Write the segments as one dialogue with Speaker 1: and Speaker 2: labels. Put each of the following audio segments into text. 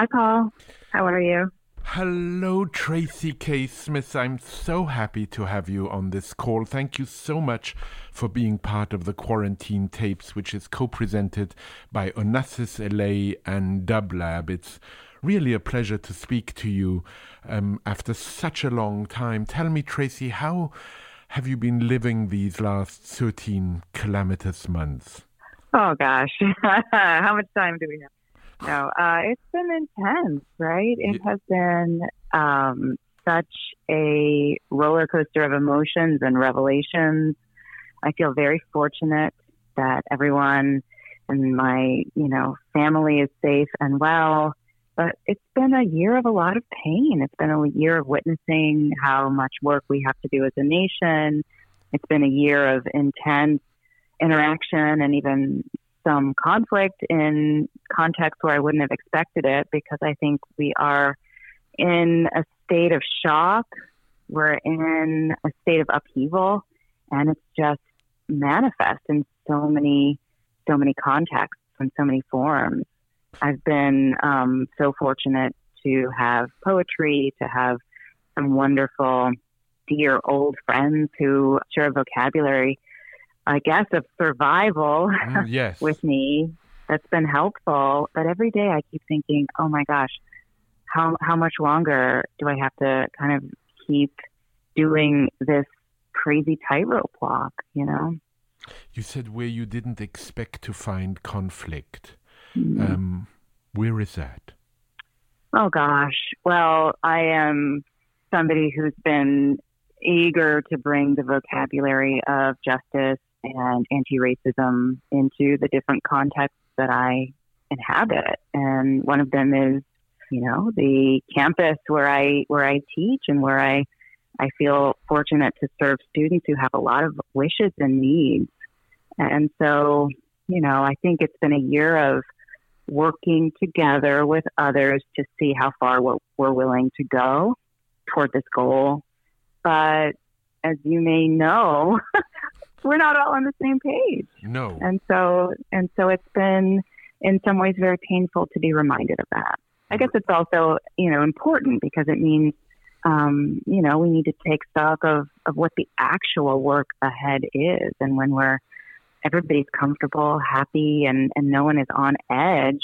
Speaker 1: Hi, Paul. How are you?
Speaker 2: Hello, Tracy K. Smith. I'm so happy to have you on this call. Thank you so much for being part of the Quarantine Tapes, which is co presented by Onassis LA and Dublab. It's really a pleasure to speak to you um, after such a long time. Tell me, Tracy, how have you been living these last 13 calamitous months?
Speaker 1: Oh, gosh. how much time do we have? No, uh, it's been intense, right? It has been um, such a roller coaster of emotions and revelations. I feel very fortunate that everyone in my, you know, family is safe and well. But it's been a year of a lot of pain. It's been a year of witnessing how much work we have to do as a nation. It's been a year of intense interaction and even some conflict in contexts where I wouldn't have expected it because I think we are in a state of shock. We're in a state of upheaval, and it's just manifest in so many, so many contexts and so many forms. I've been um, so fortunate to have poetry, to have some wonderful, dear old friends who share a vocabulary I guess, of survival
Speaker 2: Mm, yes.
Speaker 1: with me that's been helpful. But every day I keep thinking, oh my gosh, how how much longer do I have to kind of keep doing this crazy tightrope walk? You know.
Speaker 2: You said where you didn't expect to find conflict.
Speaker 1: Mm-hmm.
Speaker 2: Um, where is that?
Speaker 1: Oh gosh. Well, I am somebody who's been eager to bring the vocabulary of justice and anti-racism into the different contexts that I inhabit. And one of them is, you know, the campus where I where I teach and where I I feel fortunate to serve students who have a lot of wishes and needs. And so, you know, I think it's been a year of working together with others to see how far we're willing to go toward this goal. But as you may know, we're not all on the same page.
Speaker 2: No.
Speaker 1: And so and so it's been in some ways very painful to be reminded of that. I guess it's also, you know, important because it means um, you know, we need to take stock of, of what the actual work ahead is and when we're everybody's comfortable, happy and, and no one is on edge,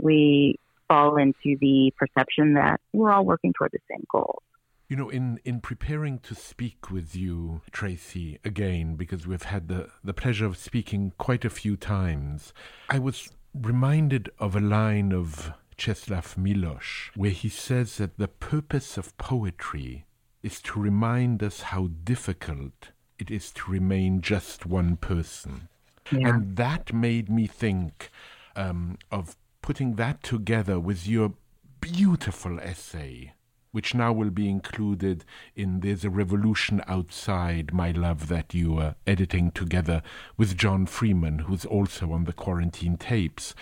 Speaker 1: we fall into the perception that we're all working toward the same goal.
Speaker 2: You know, in, in preparing to speak with you, Tracy, again, because we've had the, the pleasure of speaking quite a few times, I was reminded of a line of Czeslaw Milosz, where he says that the purpose of poetry is to remind us how difficult it is to remain just one person.
Speaker 1: Yeah.
Speaker 2: And that made me think um, of putting that together with your beautiful essay which now will be included in There's a Revolution Outside, My Love, that you are editing together with John Freeman, who's also on the quarantine tapes.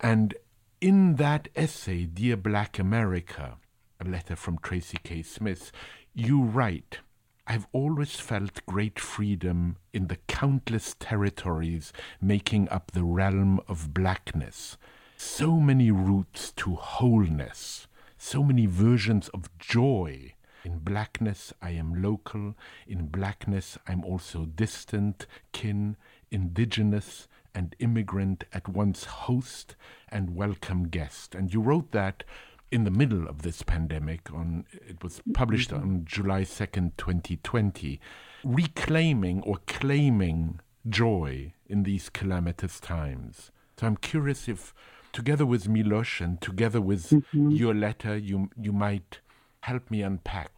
Speaker 2: And in that essay, Dear Black America, a letter from Tracy K. Smith, you write, I've always felt great freedom in the countless territories making up the realm of blackness. So many routes to wholeness so many versions of joy. In blackness, I am local. In blackness, I'm also distant, kin, indigenous, and immigrant at once host and welcome guest. And you wrote that in the middle of this pandemic on it was published on July 2nd 2020 reclaiming or claiming joy in these calamitous times so i'm curious if together with Milosz and together with
Speaker 1: Mm-hmm.
Speaker 2: your letter, you you might help me unpack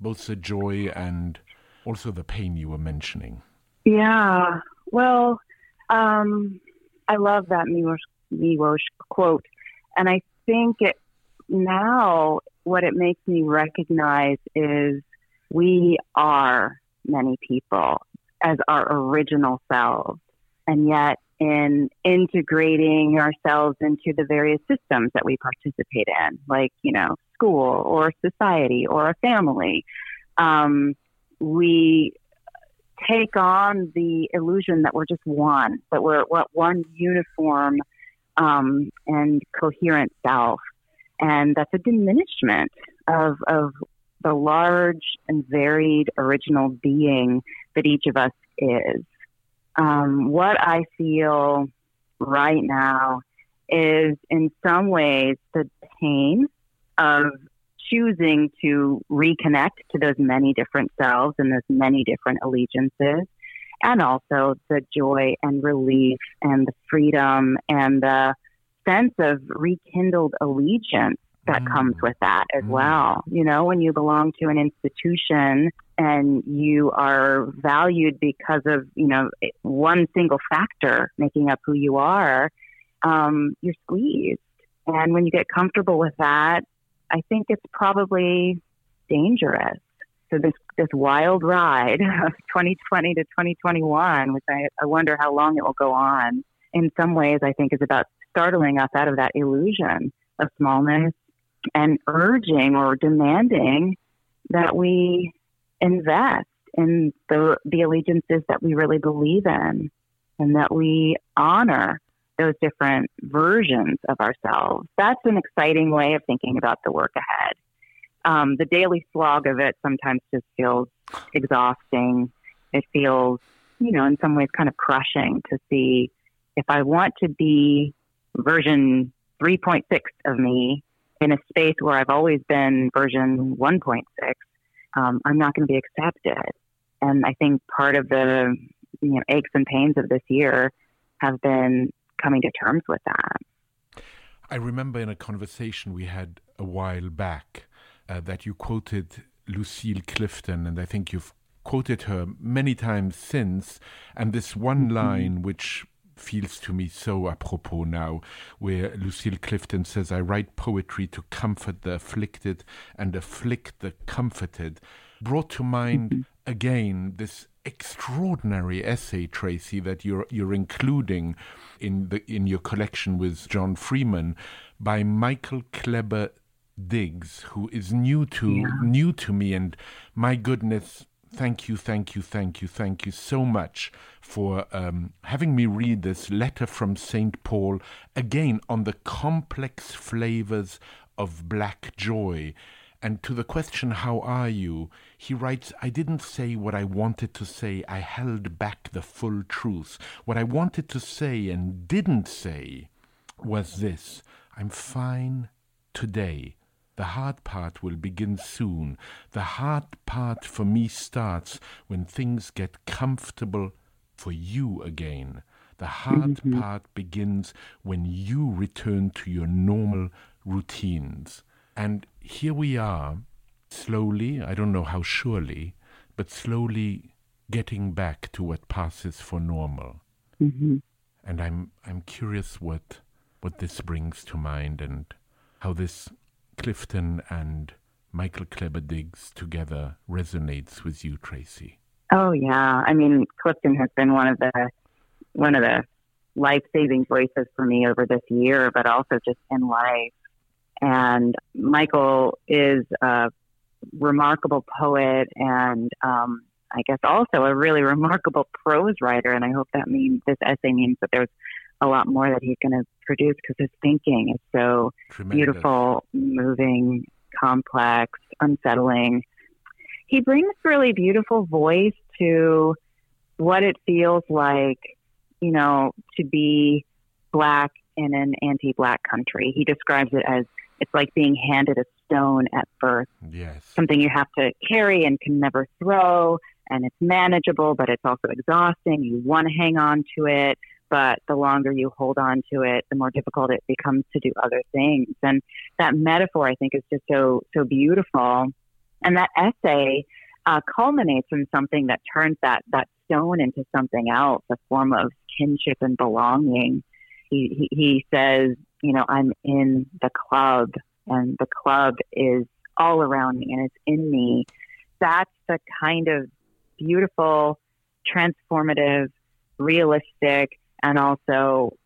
Speaker 2: both the joy and also the pain you were mentioning.
Speaker 1: Yeah. Well, um, I love that Milosz, Miłosz quote. And I think it, now what it makes me recognize is we are many people as our original selves. And yet, in integrating ourselves into the various systems that we participate in, like, you know, school or society or a family, um, we take on the illusion that we're just one, that we're one uniform um, and coherent self, and that's a diminishment of of the large and varied original being that each of us is. Um, what I feel right now is, in some ways, the pain of choosing to reconnect to those many different selves and those many different allegiances, and also the joy and relief and the freedom and the sense of rekindled allegiance that mm. comes with that as mm. well. You know, when you belong to an institution and you are valued because of, you know, one single factor making up who you are, um, you're squeezed. And when you get comfortable with that, I think it's probably dangerous. So this this wild ride of 2020 to 2021, which I, I wonder how long it will go on. In some ways, I think is about startling us out of that illusion of smallness and urging or demanding that we invest in the the allegiances that we really believe in, and that we honor those different versions of ourselves. That's an exciting way of thinking about the work ahead. Um, the daily slog of it sometimes just feels exhausting. It feels, you know, in some ways kind of crushing to see if I want to be version 3.6 of me in a space where I've always been version 1.6, um, I'm not going to be accepted. And I think part of the you know aches and pains of this year have been coming to terms with that.
Speaker 2: I remember in a conversation we had a while back uh, that you quoted Lucille Clifton, and I think you've quoted her many times since. And this one mm-hmm. line, which feels to me so apropos now, where Lucille Clifton says, I write poetry to comfort the afflicted and afflict the comforted, brought to mind mm-hmm. again this extraordinary essay, Tracy, that you're you're including in the in your collection with John Freeman by Michael Kleber Diggs, who is new to yeah. new to me, and my goodness, thank you, thank you, thank you, thank you so much for um, having me read this letter from Saint Paul again on the complex flavors of black joy and to the question, How are you? he writes, I didn't say what I wanted to say. I held back the full truth. What I wanted to say and didn't say was this I'm fine today. The hard part will begin soon. The hard part for me starts when things get comfortable for you again. The hard mm-hmm. part begins when you return to your normal routines. And here we are, slowly, I don't know how surely, but slowly getting back to what passes for normal. Mm-hmm. And I'm I'm curious what what this brings to mind and how this Clifton and Michael Kleber Diggs together resonates with you, Tracy.
Speaker 1: Oh yeah, I mean Clifton has been one of the one of the life saving voices for me over this year, but also just in life. And Michael is a remarkable poet and um, I guess also a really remarkable prose writer. And I hope that means this essay means that there's a lot more that he's going to produce because his thinking is so Tremendous. beautiful, moving, complex, unsettling. He brings really beautiful voice to what it feels like, you know, to be black in an anti-black country. He describes it as it's like being handed a stone at birth.
Speaker 2: Yes.
Speaker 1: Something you have to carry and can never throw, and it's manageable, but it's also exhausting. You want to hang on to it, but the longer you hold on to it, the more difficult it becomes to do other things. And that metaphor, I think, is just so so beautiful. And that essay uh, culminates in something that turns that that stone into something else, a form of kinship and belonging. He, he, he says, you know, I'm in the club, and the club is all around me and it's in me. That's the kind of beautiful, transformative, realistic, and also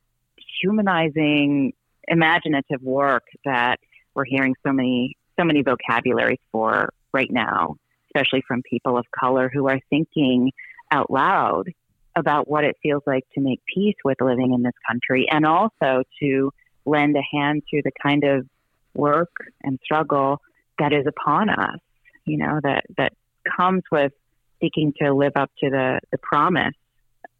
Speaker 1: humanizing, imaginative work that we're hearing so many so many vocabularies for right now, especially from people of color who are thinking out loud about what it feels like to make peace with living in this country and also to lend a hand to the kind of work and struggle that is upon us, you know, that, that comes with seeking to live up to the, the promise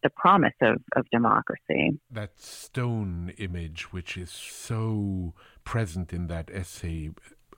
Speaker 1: the promise of, of democracy.
Speaker 2: That stone image, which is so present in that essay,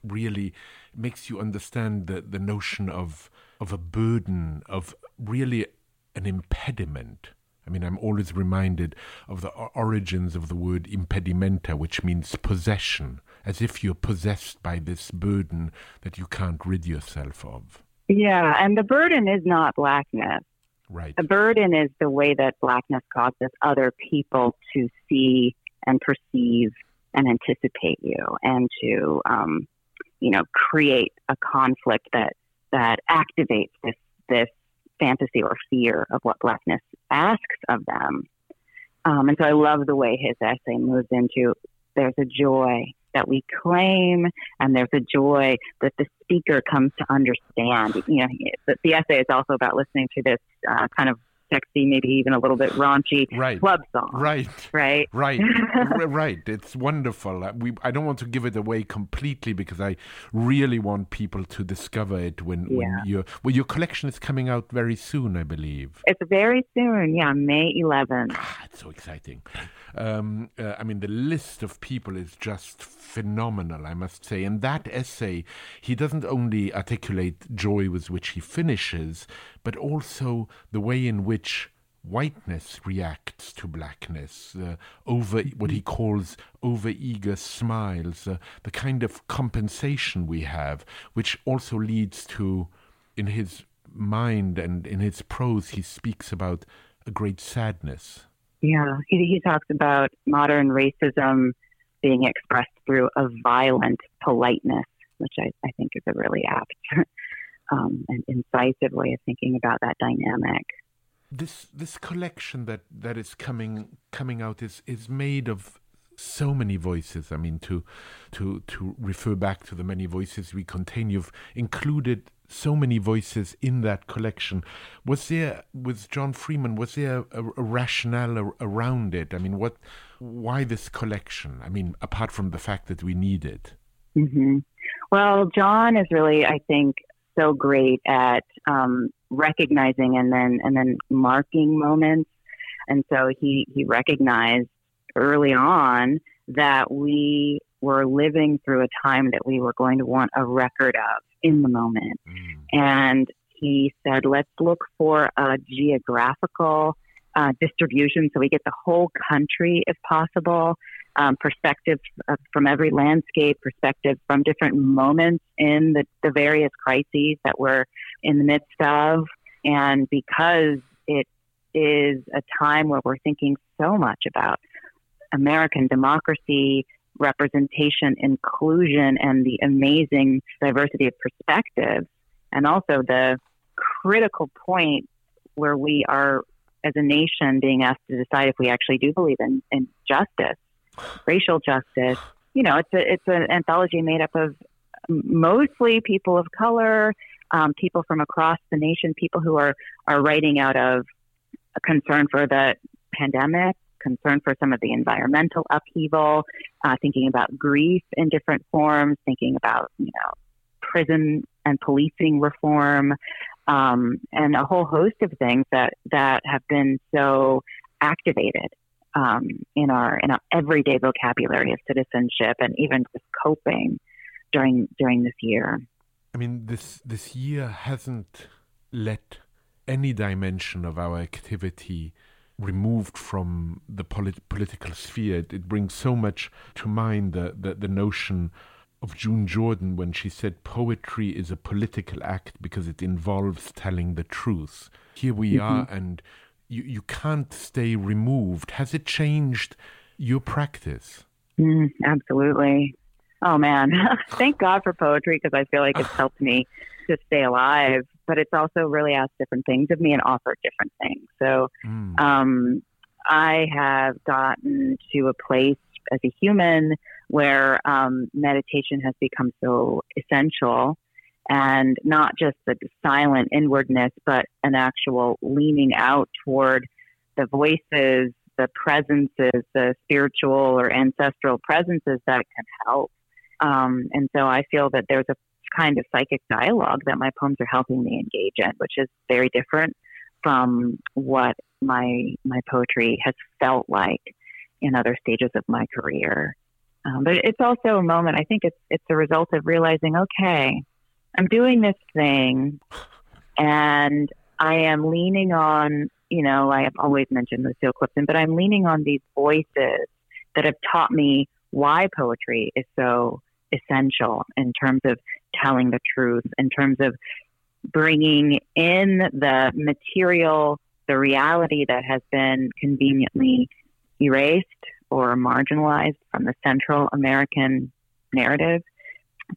Speaker 2: really makes you understand the, the notion of of a burden, of really an impediment. I mean, I'm always reminded of the origins of the word impedimenta, which means possession, as if you're possessed by this burden that you can't rid yourself of.
Speaker 1: Yeah, and the burden is not blackness.
Speaker 2: Right.
Speaker 1: The burden is the way that blackness causes other people to see and perceive and anticipate you and to um, you know, create a conflict that that activates this this fantasy or fear of what blackness asks of them. Um, and so I love the way his essay moves into there's a joy that we claim, and there's a joy that the speaker comes to understand. You know, the, the essay is also about listening to this uh, kind of sexy, maybe even a little bit raunchy
Speaker 2: right.
Speaker 1: club song.
Speaker 2: Right.
Speaker 1: Right.
Speaker 2: Right. right. It's wonderful. Uh, we, I don't want to give it away completely because I really want people to discover it when, yeah. when your well, your collection is coming out very soon, I believe.
Speaker 1: It's very soon. Yeah, May 11th.
Speaker 2: Ah, it's so exciting. Um, uh, I mean, the list of people is just phenomenal, I must say. In that essay, he doesn't only articulate joy with which he finishes, but also the way in which whiteness reacts to blackness, uh, over what he calls over-eager smiles, uh, the kind of compensation we have, which also leads to, in his mind and in his prose, he speaks about a great sadness.
Speaker 1: Yeah, he, he talks about modern racism being expressed through a violent politeness, which I, I think is a really apt um, and incisive way of thinking about that dynamic.
Speaker 2: This this collection that, that is coming coming out is, is made of so many voices. I mean, to to to refer back to the many voices we contain, you've included so many voices in that collection. Was there, with John Freeman, was there a, a rationale around it? I mean, what, why this collection? I mean, apart from the fact that we need it.
Speaker 1: Mm-hmm. Well, John is really, I think, so great at um, recognizing and then and then marking moments, and so he he recognized early on that we were living through a time that we were going to want a record of in the moment. Mm. And he said, let's look for a geographical uh, distribution so we get the whole country if possible, um, perspective from every landscape, perspective from different moments in the, the various crises that we're in the midst of. And because it is a time where we're thinking so much about American democracy, representation, inclusion, and the amazing diversity of perspectives, and also the critical point where we are, as a nation, being asked to decide if we actually do believe in, in justice, racial justice. You know, it's a, it's an anthology made up of mostly people of color, um, people from across the nation, people who are are writing out of a concern for the pandemic, concern for some of the environmental upheaval, uh, thinking about grief in different forms, thinking about you know prison and policing reform, um, and a whole host of things that that have been so activated um, in our in our everyday vocabulary of citizenship and even just coping during during this year.
Speaker 2: I mean, this this year hasn't let any dimension of our activity removed from the polit- political sphere. It, it, brings so much to mind the, the, the notion of June Jordan when she said poetry is a political act because it involves telling the truth. Here we mm-hmm. are, and you, you can't stay removed. Has it changed your practice?
Speaker 1: Mm, absolutely. Oh man, thank God for poetry because I feel like it's helped me to stay alive. But it's also really asked different things of me and offered different things. So mm. um, I have gotten to a place as a human where um, meditation has become so essential and not just the silent inwardness, but an actual leaning out toward the voices, the presences, the spiritual or ancestral presences that can help. Um, and so I feel that there's a kind of psychic dialogue that my poems are helping me engage in, which is very different from what my my poetry has felt like in other stages of my career. Um, but it's also a moment. I think it's it's a result of realizing, okay, I'm doing this thing, and I am leaning on. You know, I have always mentioned Lucille Clifton, but I'm leaning on these voices that have taught me why poetry is so essential in terms of telling the truth, in terms of bringing in the material, the reality that has been conveniently erased or marginalized from the Central American narrative.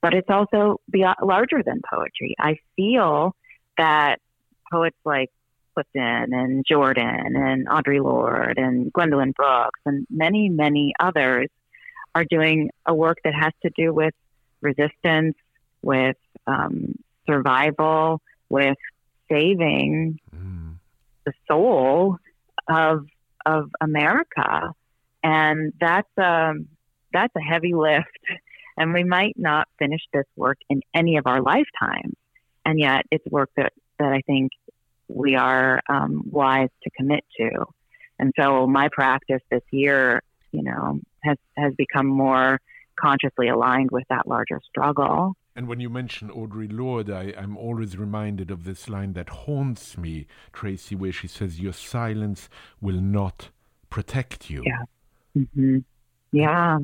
Speaker 1: But it's also larger than poetry. I feel that poets like Clifton and Jordan and Audre Lorde and Gwendolyn Brooks and many, many others are doing a work that has to do with resistance, with um, survival, with saving mm. the soul of of America, and that's um, that's a heavy lift. And we might not finish this work in any of our lifetimes, and yet it's work that that I think we are um, wise to commit to. And so my practice this year, you know, has has become more consciously aligned with that larger struggle.
Speaker 2: And when you mention Audre Lorde, I, I'm always reminded of this line that haunts me, Tracy, where she says, Your silence will not protect you.
Speaker 1: Yeah. Mm-hmm. Yeah.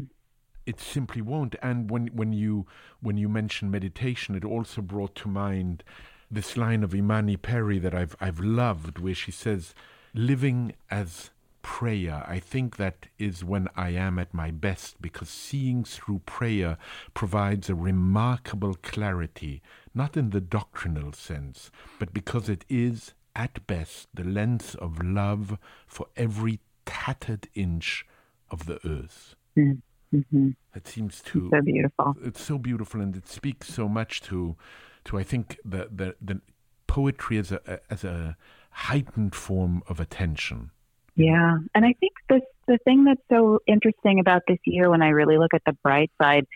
Speaker 2: It simply won't. And when, when you when you mention meditation, it also brought to mind this line of Imani Perry that I've I've loved, where she says, "Living as prayer. I think that is when I am at my best because seeing through prayer provides a remarkable clarity, not in the doctrinal sense, but because it is, at best, the lens of love for every tattered inch of the earth.
Speaker 1: Mm-hmm.
Speaker 2: It seems to
Speaker 1: so beautiful.
Speaker 2: It's so beautiful, and it speaks so much to, to I think the the, the poetry as a as a heightened form of attention.
Speaker 1: Yeah. And I think this, the thing that's so interesting about this year when I really look at the bright side,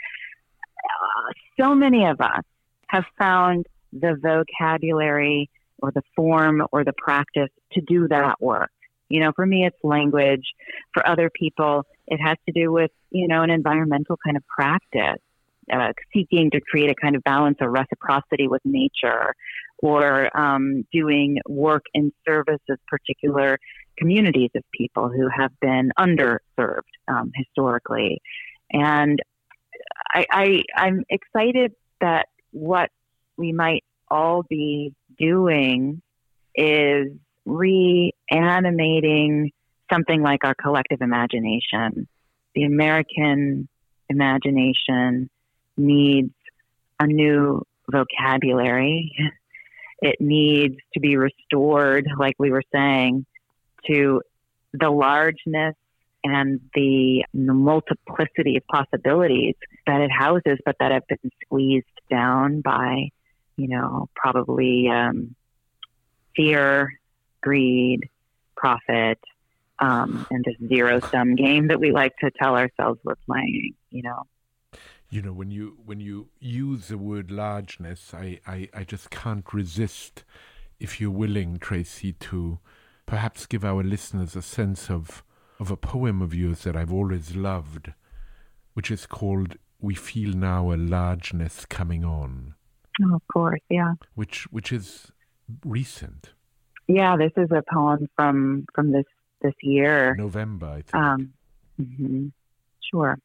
Speaker 1: uh, so many of us have found the vocabulary or the form or the practice to do that work. You know, for me, it's language. For other people, it has to do with, you know, an environmental kind of practice, uh, seeking to create a kind of balance or reciprocity with nature, or um, doing work in service of particular communities of people who have been underserved um, historically. And I, I, I'm excited that what we might all be doing is reanimating something like our collective imagination. The American imagination needs a new vocabulary. It needs to be restored, like we were saying, to the largeness and the, multiplicity of possibilities that it houses, but that have been squeezed down by, you know, probably um, fear, greed, profit, um, and this zero sum game that we like to tell ourselves we're playing. You know.
Speaker 2: You know, when you when you use the word largeness, I, I, I just can't resist, if you're willing, Tracy, to perhaps give our listeners a sense of, of a poem of yours that I've always loved, which is called We Feel Now a Largeness Coming On.
Speaker 1: Oh, of course, yeah.
Speaker 2: Which which is recent.
Speaker 1: Yeah, this is a poem from from this this year.
Speaker 2: November, I think.
Speaker 1: Um, mm-hmm. Sure.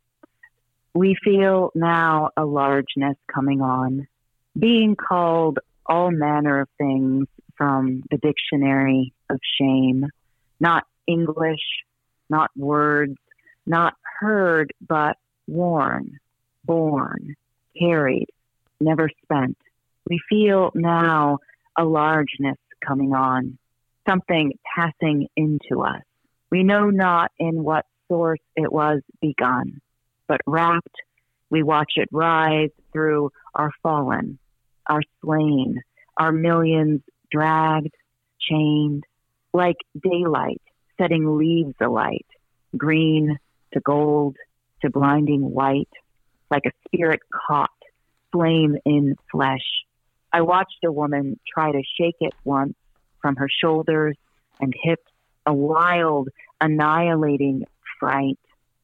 Speaker 1: We feel now a largeness coming on, being called all manner of things from the dictionary of shame, not English, not words, not heard, but worn, born, carried, never spent. We feel now a largeness coming on, something passing into us. We know not in what source it was begun, but wrapped, we watch it rise through our fallen, our slain, our millions dragged, chained, like daylight setting leaves alight, green to gold to blinding white, like a spirit caught, flame in flesh. I watched a woman try to shake it once from her shoulders and hips, a wild, annihilating fright.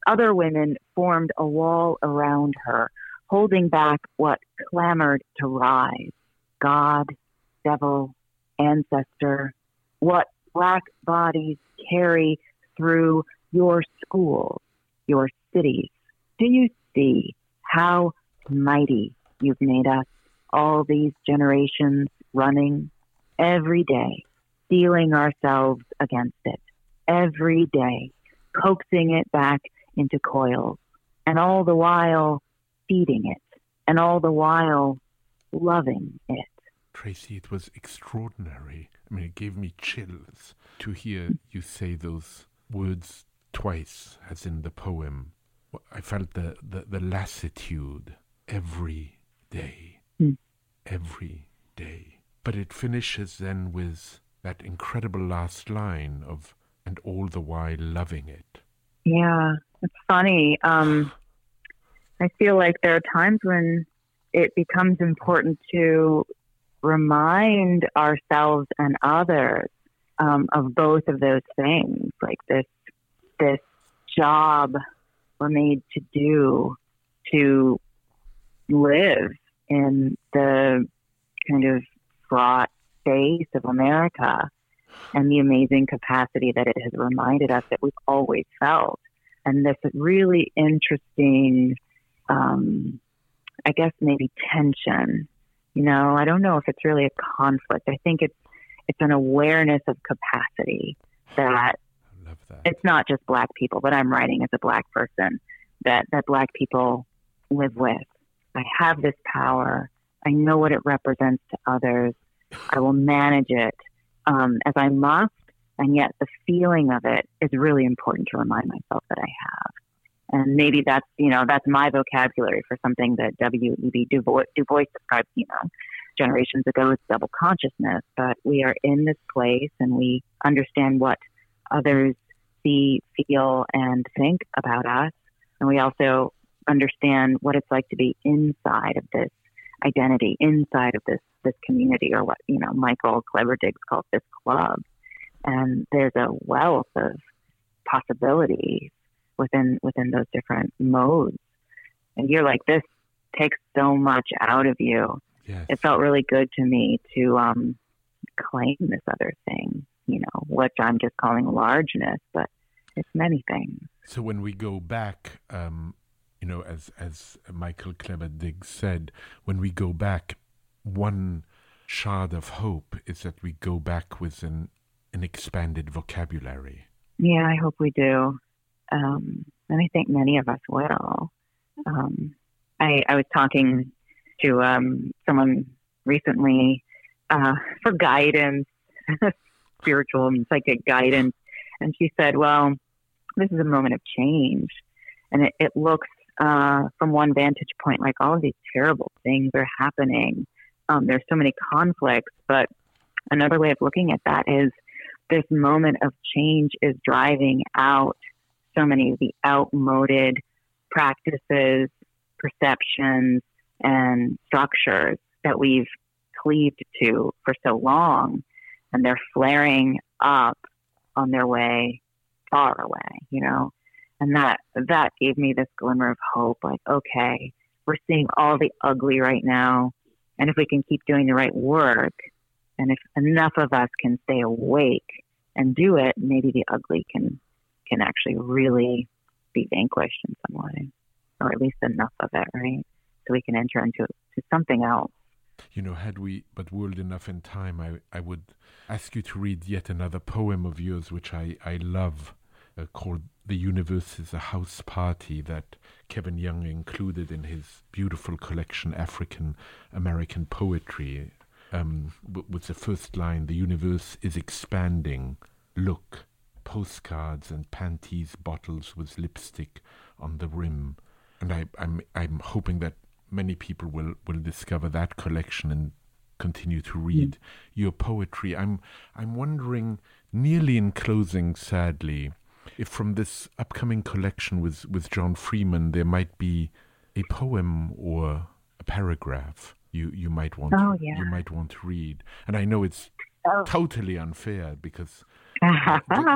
Speaker 1: Other women formed a wall around her, holding back what clamored to rise. God, devil, ancestor, what black bodies carry through your schools, your cities. Do you see how mighty you've made us all these generations running every day, steeling ourselves against it, every day, coaxing it back into coils, and all the while feeding it, and all the while loving it.
Speaker 2: Tracy, it was extraordinary. I mean, it gave me chills to hear you say those words twice, as in the poem. I felt the, the, the lassitude every day, mm. every day. But it finishes then with that incredible last line of, and all the while loving it.
Speaker 1: Yeah, it's funny. Um, I feel like there are times when it becomes important to remind ourselves and others um, of both of those things, like this this job we're made to do to live in the kind of fraught space of America and the amazing capacity that it has reminded us that we've always felt. And this really interesting, um, I guess, maybe tension you know, I don't know if it's really a conflict. I think it's it's an awareness of capacity that, that. it's not just black people, but I'm writing as a black person that that black people live with. I have this power. I know what it represents to others. I will manage it um, as I must, and yet the feeling of it is really important to remind myself that I have. And maybe that's, you know, that's my vocabulary for something that W.E.B. Du Bois, du Bois described, you know, generations ago as double consciousness. But we are in this place and we understand what others see, feel, and think about us. And we also understand what it's like to be inside of this identity, inside of this this community, or what you know Michael Diggs calls this club. And there's a wealth of possibilities within within those different modes. And you're like, this takes so much out of you. Yes. It felt really good to me to um, claim this other thing, you know, which I'm just calling largeness, but it's many things.
Speaker 2: So when we go back, um, you know, as as Michael Kleber Diggs said, when we go back, one shard of hope is that we go back with an an expanded vocabulary.
Speaker 1: Yeah, I hope we do um, and I think many of us will. Um, I, I was talking to um, someone recently uh, for guidance, spiritual and psychic guidance, and she said, "Well, this is a moment of change, and it, it looks uh, from one vantage point like all of these terrible things are happening. Um, there's so many conflicts, but another way of looking at that is." This moment of change is driving out so many of the outmoded practices, perceptions, and structures that we've cleaved to for so long. And they're flaring up on their way far away, you know? And that, that gave me this glimmer of hope like, okay, we're seeing all the ugly right now. And if we can keep doing the right work, and if enough of us can stay awake and do it, maybe the ugly can can actually really be vanquished in some way or at least enough of it, right? So we can enter into to something else.
Speaker 2: You know, had we but world enough in time, I, I would ask you to read yet another poem of yours, which I, I love, uh, called The Universe is a House Party, that Kevin Young included in his beautiful collection, African American Poetry. Um, with the first line, The universe is expanding. Look, postcards and panties bottles with lipstick on the rim. And I, I'm, I'm hoping that many people will, will discover that collection and continue to read mm. your poetry. I'm I'm wondering, nearly in closing, sadly, if from this upcoming collection with, with John Freeman there might be a poem or a paragraph you, you might want
Speaker 1: oh,
Speaker 2: to,
Speaker 1: yeah.
Speaker 2: you might want to read. And I know it's
Speaker 1: oh.
Speaker 2: totally unfair because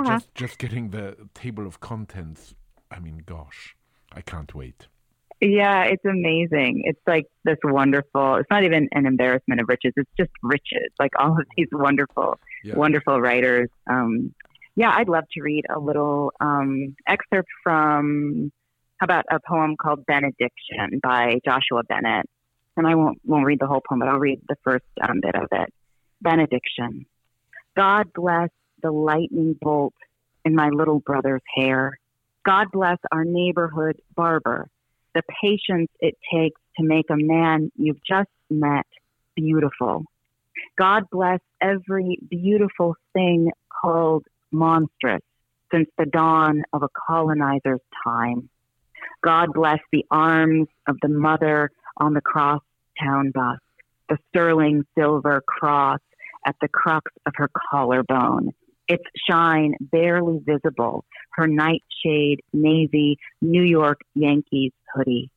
Speaker 2: just just getting the table of contents. I mean, gosh, I can't wait.
Speaker 1: Yeah, it's amazing. It's like this wonderful, it's not even an embarrassment of riches. It's just riches. Like all of these wonderful, yeah. wonderful writers. Um, yeah, I'd love to read a little um, excerpt from, how about a poem called Benediction by Joshua Bennett. And I won't, won't read the whole poem, but I'll read the first um, bit of it. Benediction. God bless the lightning bolt in my little brother's hair. God bless our neighborhood barber the patience it takes to make a man you've just met beautiful. God bless every beautiful thing called monstrous since the dawn of a colonizer's time. God bless the arms of the mother on the cross town bus, the sterling silver cross at the crux of her collarbone, its shine barely visible, her nightshade navy New York Yankees hoodie.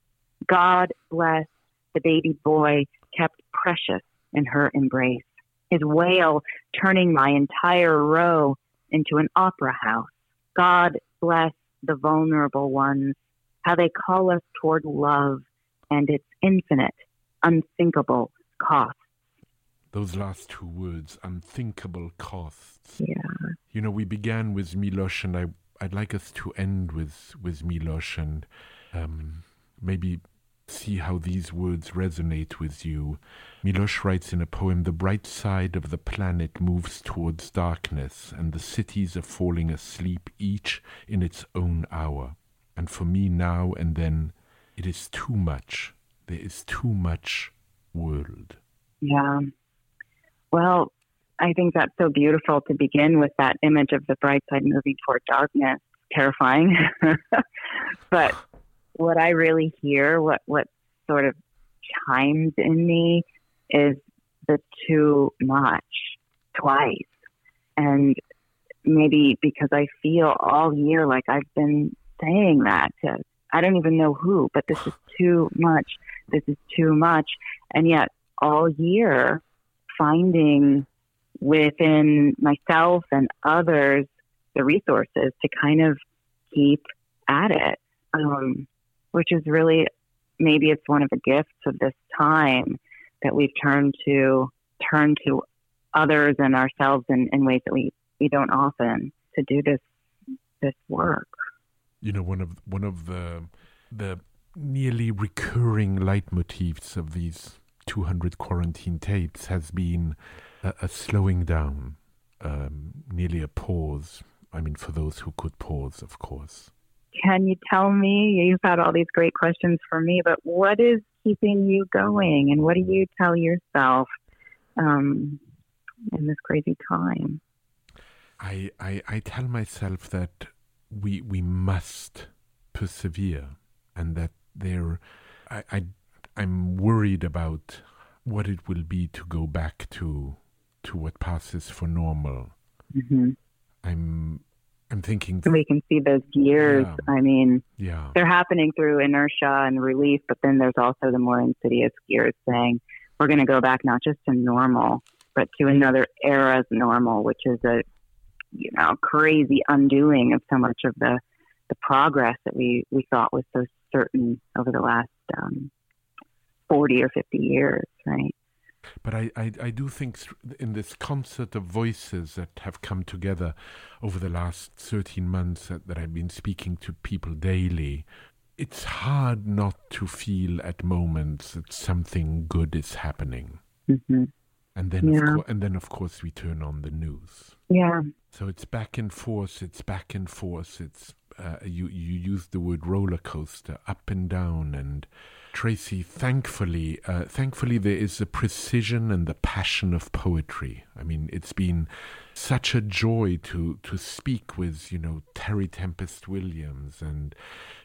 Speaker 1: God bless the baby boy kept precious in her embrace, his wail turning my entire row into an opera house. God bless the vulnerable ones, how they call us toward love and its infinite, unthinkable cost
Speaker 2: those last two words, unthinkable costs.
Speaker 1: Yeah.
Speaker 2: You know, we began with Milosz, and I, I'd like us to end with, with Milosz and um, maybe see how these words resonate with you. Milosz writes in a poem The bright side of the planet moves towards darkness, and the cities are falling asleep, each in its own hour. And for me, now and then, it is too much. There is too much world.
Speaker 1: Yeah. Well, I think that's so beautiful to begin with that image of the bright side moving toward darkness. Terrifying. but what I really hear, what, what sort of chimes in me is the too much twice. And maybe because I feel all year like I've been saying that to, I don't even know who, but this is too much. This is too much. And yet all year finding within myself and others the resources to kind of keep at it, um, which is really maybe it's one of the gifts of this time that we've turned to turn to others and ourselves in, in ways that we, we don't often to do this this work.
Speaker 2: You know, one of one of the the nearly recurring leitmotifs of these 200 quarantine tapes has been a, a slowing down, um, nearly a pause. I mean, for those who could pause, of course.
Speaker 1: Can you tell me? You've had all these great questions for me, but what is keeping you going, and what do you tell yourself um, in this crazy time?
Speaker 2: I, I I tell myself that we we must persevere, and that there, I, I I'm worried about what it will be to go back to to what passes for normal.
Speaker 1: Mm-hmm.
Speaker 2: I'm I'm thinking
Speaker 1: we can see those gears.
Speaker 2: Yeah.
Speaker 1: I mean,
Speaker 2: yeah,
Speaker 1: they're happening through inertia and relief, but then there's also the more insidious gears saying we're going to go back not just to normal, but to another era's normal, which is a you know crazy undoing of so much of the the progress that we we thought was so certain over the last um, 40 or 50 years, right?
Speaker 2: But I, I, I do think in this concert of voices that have come together over the last 13 months that, that I've been speaking to people daily, it's hard not to feel at moments that something good is happening.
Speaker 1: Mm-hmm.
Speaker 2: And then,
Speaker 1: Yeah.
Speaker 2: of course, and then, of course, we turn on the news.
Speaker 1: Yeah.
Speaker 2: So it's back and forth. It's back and forth. It's uh, you. You use the word roller coaster, up and down. And Tracy, thankfully, uh, thankfully, there is the precision and the passion of poetry. I mean, it's been such a joy to to speak with you know Terry Tempest Williams and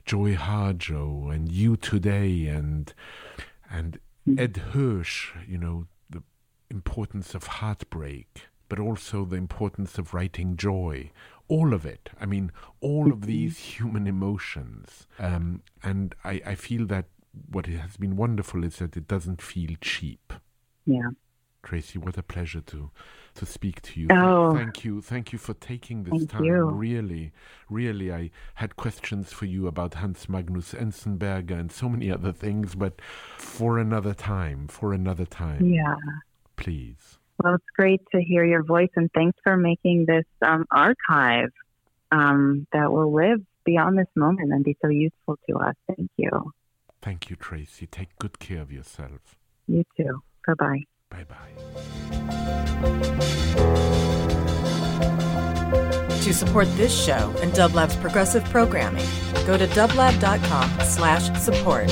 Speaker 2: Joy Harjo and you today and and Ed Hirsch. You know the importance of heartbreak, but also the importance of writing joy. All of it. I mean, all of these human emotions. Um, and I, I feel that what has been wonderful is that it doesn't feel cheap.
Speaker 1: Yeah.
Speaker 2: Tracy, what a pleasure to to speak to you.
Speaker 1: Oh.
Speaker 2: Thank you, thank you for taking this
Speaker 1: Thank
Speaker 2: time.
Speaker 1: you.
Speaker 2: Really, really, I had questions for you about Hans Magnus Enzensberger and so many other things, but for another time, for another time,
Speaker 1: Yeah.
Speaker 2: please.
Speaker 1: Well, it's great to hear your voice, and thanks for making this um, archive um, that will live beyond this moment and be so useful to us. Thank you.
Speaker 2: Thank you, Tracy. Take good care of yourself.
Speaker 1: You too. Bye bye.
Speaker 2: Bye bye.
Speaker 3: To support this show and Dublab's progressive programming, go to dublab.com slash support.